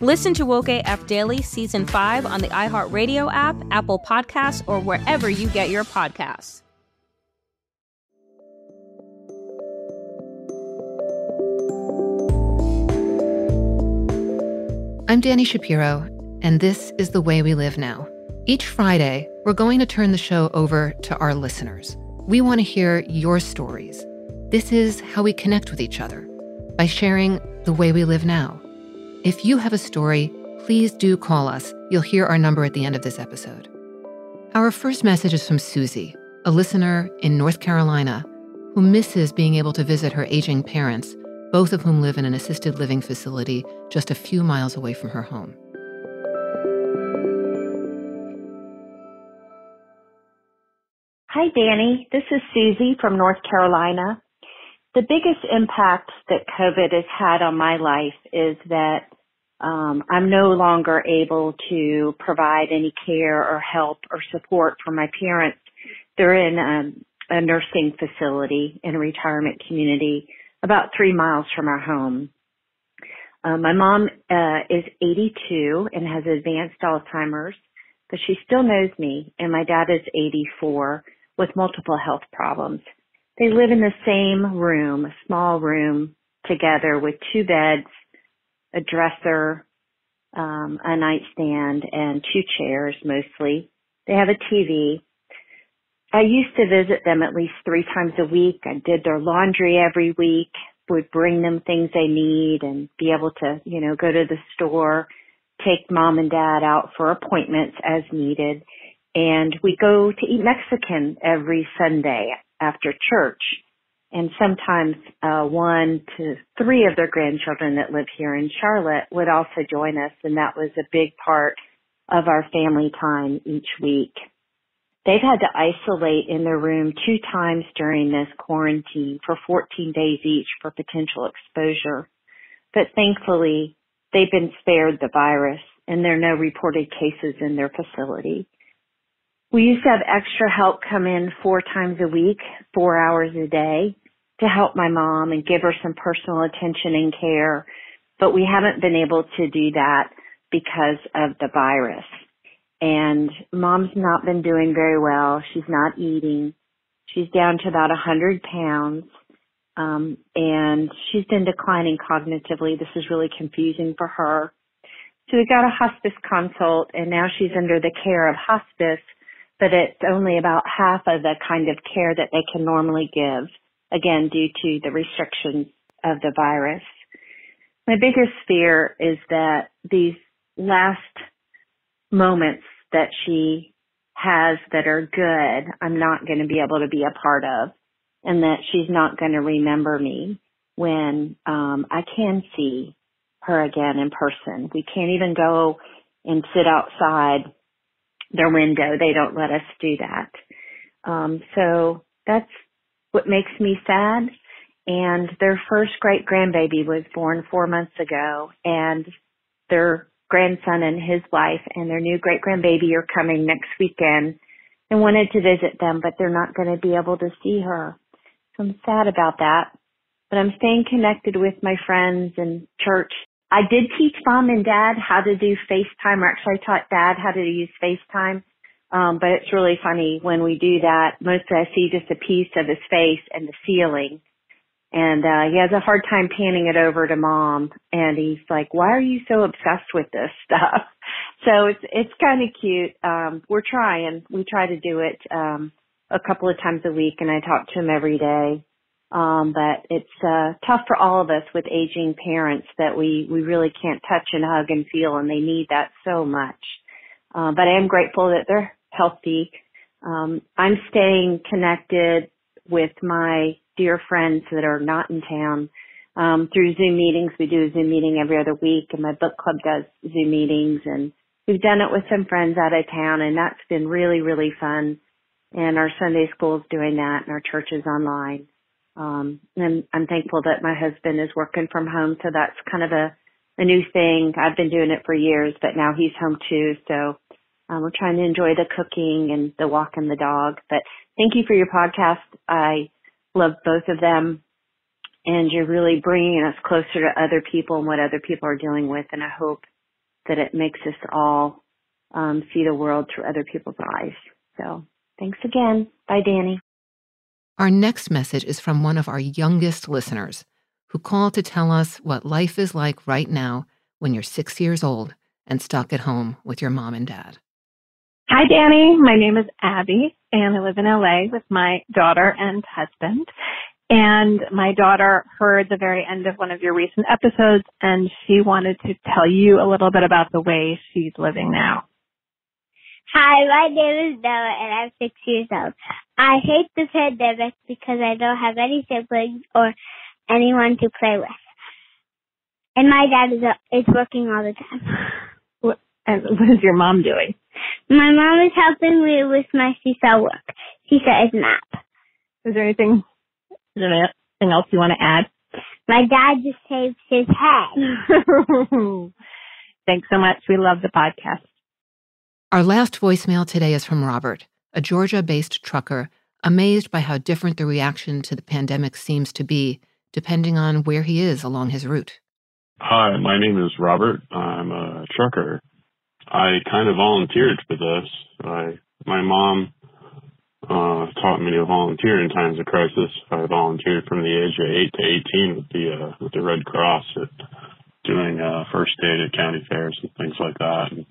Listen to Woke AF Daily Season 5 on the iHeartRadio app, Apple Podcasts, or wherever you get your podcasts. I'm Dani Shapiro, and this is The Way We Live Now. Each Friday, we're going to turn the show over to our listeners. We want to hear your stories. This is how we connect with each other by sharing the way we live now. If you have a story, please do call us. You'll hear our number at the end of this episode. Our first message is from Suzie, a listener in North Carolina who misses being able to visit her aging parents, both of whom live in an assisted living facility just a few miles away from her home. Hi, Dani. This is Suzie from North Carolina. The biggest impact that COVID has had on my life is that um, I'm no longer able to provide any care or help or support for my parents. They're in a, a nursing facility in a retirement community about three miles from our home. Uh, my mom uh, is 82 and has advanced Alzheimer's, but she still knows me, and my dad is 84 with multiple health problems. They live in the same room, a small room together with two beds a dresser, um, a nightstand, and two chairs mostly. They have a TV. I used to visit them at least three times a week. I did their laundry every week, would bring them things they need and be able to, you know, go to the store, take mom and dad out for appointments as needed. And we go to eat Mexican every Sunday after church and sometimes uh, one to three of their grandchildren that live here in Charlotte would also join us, and that was a big part of our family time each week. They've had to isolate in their room two times during this quarantine for 14 days each for potential exposure. But thankfully, they've been spared the virus and there are no reported cases in their facility. We used to have extra help come in four times a week, four hours a day to help my mom and give her some personal attention and care, but we haven't been able to do that because of the virus. And mom's not been doing very well. She's not eating. She's down to about a hundred pounds. Um, and she's been declining cognitively. This is really confusing for her. So we got a hospice consult and now she's under the care of hospice, but it's only about half of the kind of care that they can normally give again, due to the restrictions of the virus. My biggest fear is that these last moments that she has that are good, I'm not going to be able to be a part of, and that she's not going to remember me when um, I can see her again in person. We can't even go and sit outside their window. They don't let us do that. Um, so that's what makes me sad. And their first great grandbaby was born four months ago and their grandson and his wife and their new great grandbaby are coming next weekend and wanted to visit them, but they're not going to be able to see her. So I'm sad about that. But I'm staying connected with my friends and church. I did teach mom and dad how to do FaceTime, or actually I taught dad how to use FaceTime. Um, but it's really funny when we do that. Mostly I see just a piece of his face and the ceiling. And uh he has a hard time panning it over to mom and he's like, Why are you so obsessed with this stuff? So it's it's kinda cute. Um we're trying. We try to do it um a couple of times a week and I talk to him every day. Um, but it's uh tough for all of us with aging parents that we we really can't touch and hug and feel and they need that so much. Uh, but I am grateful that they're healthy. Um, I'm staying connected with my dear friends that are not in town um, through Zoom meetings. We do a Zoom meeting every other week, and my book club does Zoom meetings, and we've done it with some friends out of town, and that's been really, really fun. And our Sunday school is doing that, and our church is online. Um, and I'm thankful that my husband is working from home, so that's kind of a a new thing. I've been doing it for years, but now he's home too, so um, we're trying to enjoy the cooking and the walk and the dog. But thank you for your podcast. I love both of them. And you're really bringing us closer to other people and what other people are dealing with. And I hope that it makes us all um, see the world through other people's eyes. So thanks again. Bye, Dani. Our next message is from one of our youngest listeners who called to tell us what life is like right now when you're six years old and stuck at home with your mom and dad. Hi, Dani. My name is Abby, and I live in LA with my daughter and husband. And my daughter heard the very end of one of your recent episodes, and she wanted to tell you a little bit about the way she's living now. Hi, my name is Noah, and I'm six years old. I hate the pandemic because I don't have any siblings or anyone to play with. And my dad is, is working all the time. What, and what is your mom doing? My mom is helping me with my seesaw work. Seesaw is nap. Is there anything, is there anything else you want to add? My dad just shaved his head. Thanks so much. We love the podcast. Our last voicemail today is from Robert, a Georgia based trucker, amazed by how different the reaction to the pandemic seems to be, depending on where he is along his route. Hi, my name is Robert. I'm a trucker. I kind of volunteered for this. I, my mom uh, taught me to volunteer in times of crisis. I volunteered from the age of eight to eighteen with the uh, with the Red Cross at doing uh, first aid at county fairs and things like that, and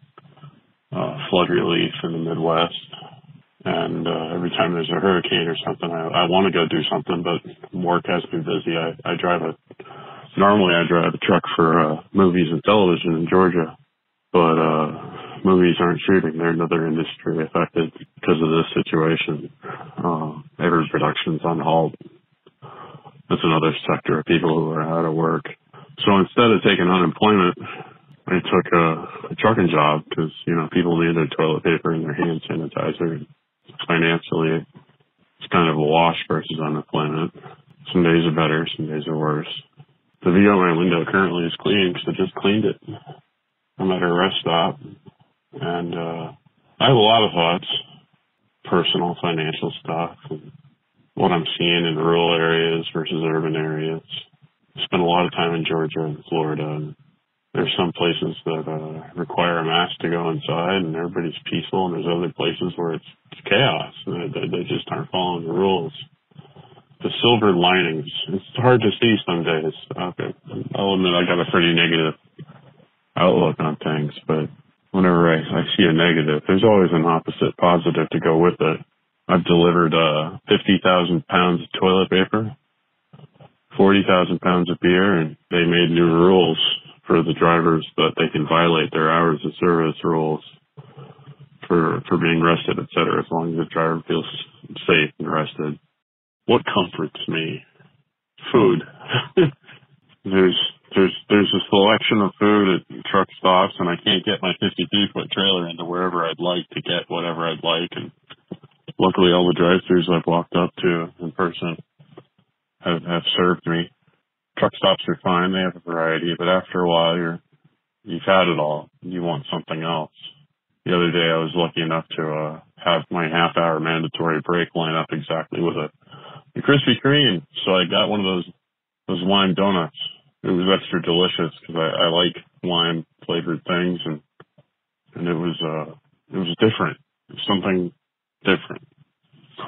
uh, flood relief in the Midwest. And uh, every time there's a hurricane or something, I, I want to go do something, but work has been busy. I, I drive a normally I drive a truck for uh, movies and television in Georgia, but uh movies aren't shooting. They're another industry affected because of this situation. Uh, every production's on halt. That's another sector of people who are out of work. So instead of taking unemployment, I took a, a trucking job because you know people need their toilet paper and their hand sanitizer. Financially, it's kind of a wash versus unemployment. Some days are better, some days are worse. The view out my window currently is clean because I just cleaned it. I'm at a rest stop, and uh, I have a lot of thoughts, personal, financial stuff, and what I'm seeing in rural areas versus urban areas. I spent a lot of time in Georgia and Florida, and there's some places that uh, require a mask to go inside, and everybody's peaceful, and there's other places where it's, it's chaos. They, they just aren't following the rules. The silver linings. It's hard to see some days. Okay. I'll admit I got a pretty negative outlook on things, but whenever I, I see a negative, there's always an opposite positive to go with it. I've delivered uh, 50,000 pounds of toilet paper, 40,000 pounds of beer, and they made new rules for the drivers that they can violate their hours of service rules for for being rested, et cetera, as long as the driver feels safe and rested. What comforts me? Food. there's there's there's a selection of food at truck stops, and I can't get my 52 foot trailer into wherever I'd like to get whatever I'd like. And luckily, all the drive-throughs I've walked up to in person have have served me. Truck stops are fine; they have a variety, but after a while, you're you've had it all. You want something else. The other day, I was lucky enough to uh, have my half hour mandatory break line up exactly with a, a Krispy Kreme. So I got one of those those lime donuts. It was extra delicious because I, I like lime flavored things, and and it was uh it was different, it was something different.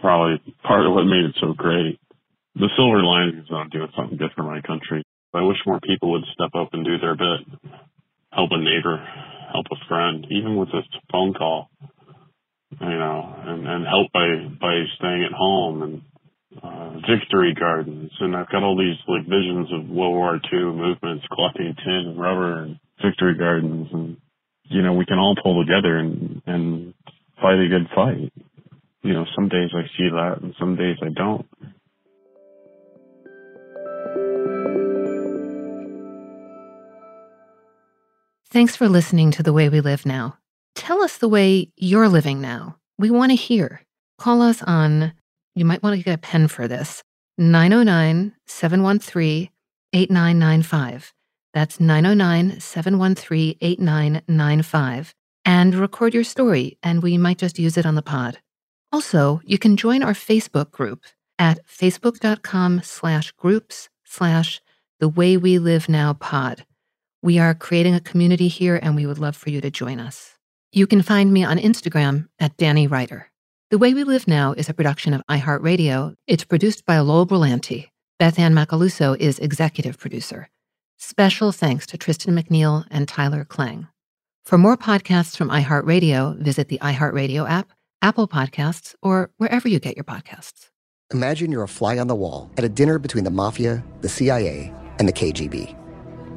Probably part of what made it so great. The silver lining is I'm doing something good for my country. I wish more people would step up and do their bit, help a neighbor, help a friend, even with a phone call, you know, and, and help by, by staying at home and, uh, victory gardens. And I've got all these like visions of World War II movements collecting tin and rubber and victory gardens. And, you know, we can all pull together and, and fight a good fight. You know, some days I see that and some days I don't. Thanks for listening to The Way We Live Now. Tell us the way you're living now. We want to hear. Call us on, you might want to get a pen for this, 909 713 8995. That's 909 713 8995. And record your story, and we might just use it on the pod. Also, you can join our Facebook group at facebook.com slash groups slash the way we live now pod. We are creating a community here and we would love for you to join us. You can find me on Instagram at Danny Ryder. The Way We Live Now is a production of iHeartRadio. It's produced by Lowell Brillante. Beth Ann Macaluso is executive producer. Special thanks to Tristan McNeil and Tyler Klang. For more podcasts from iHeartRadio, visit the iHeartRadio app, Apple Podcasts, or wherever you get your podcasts. Imagine you're a fly on the wall at a dinner between the mafia, the CIA, and the KGB.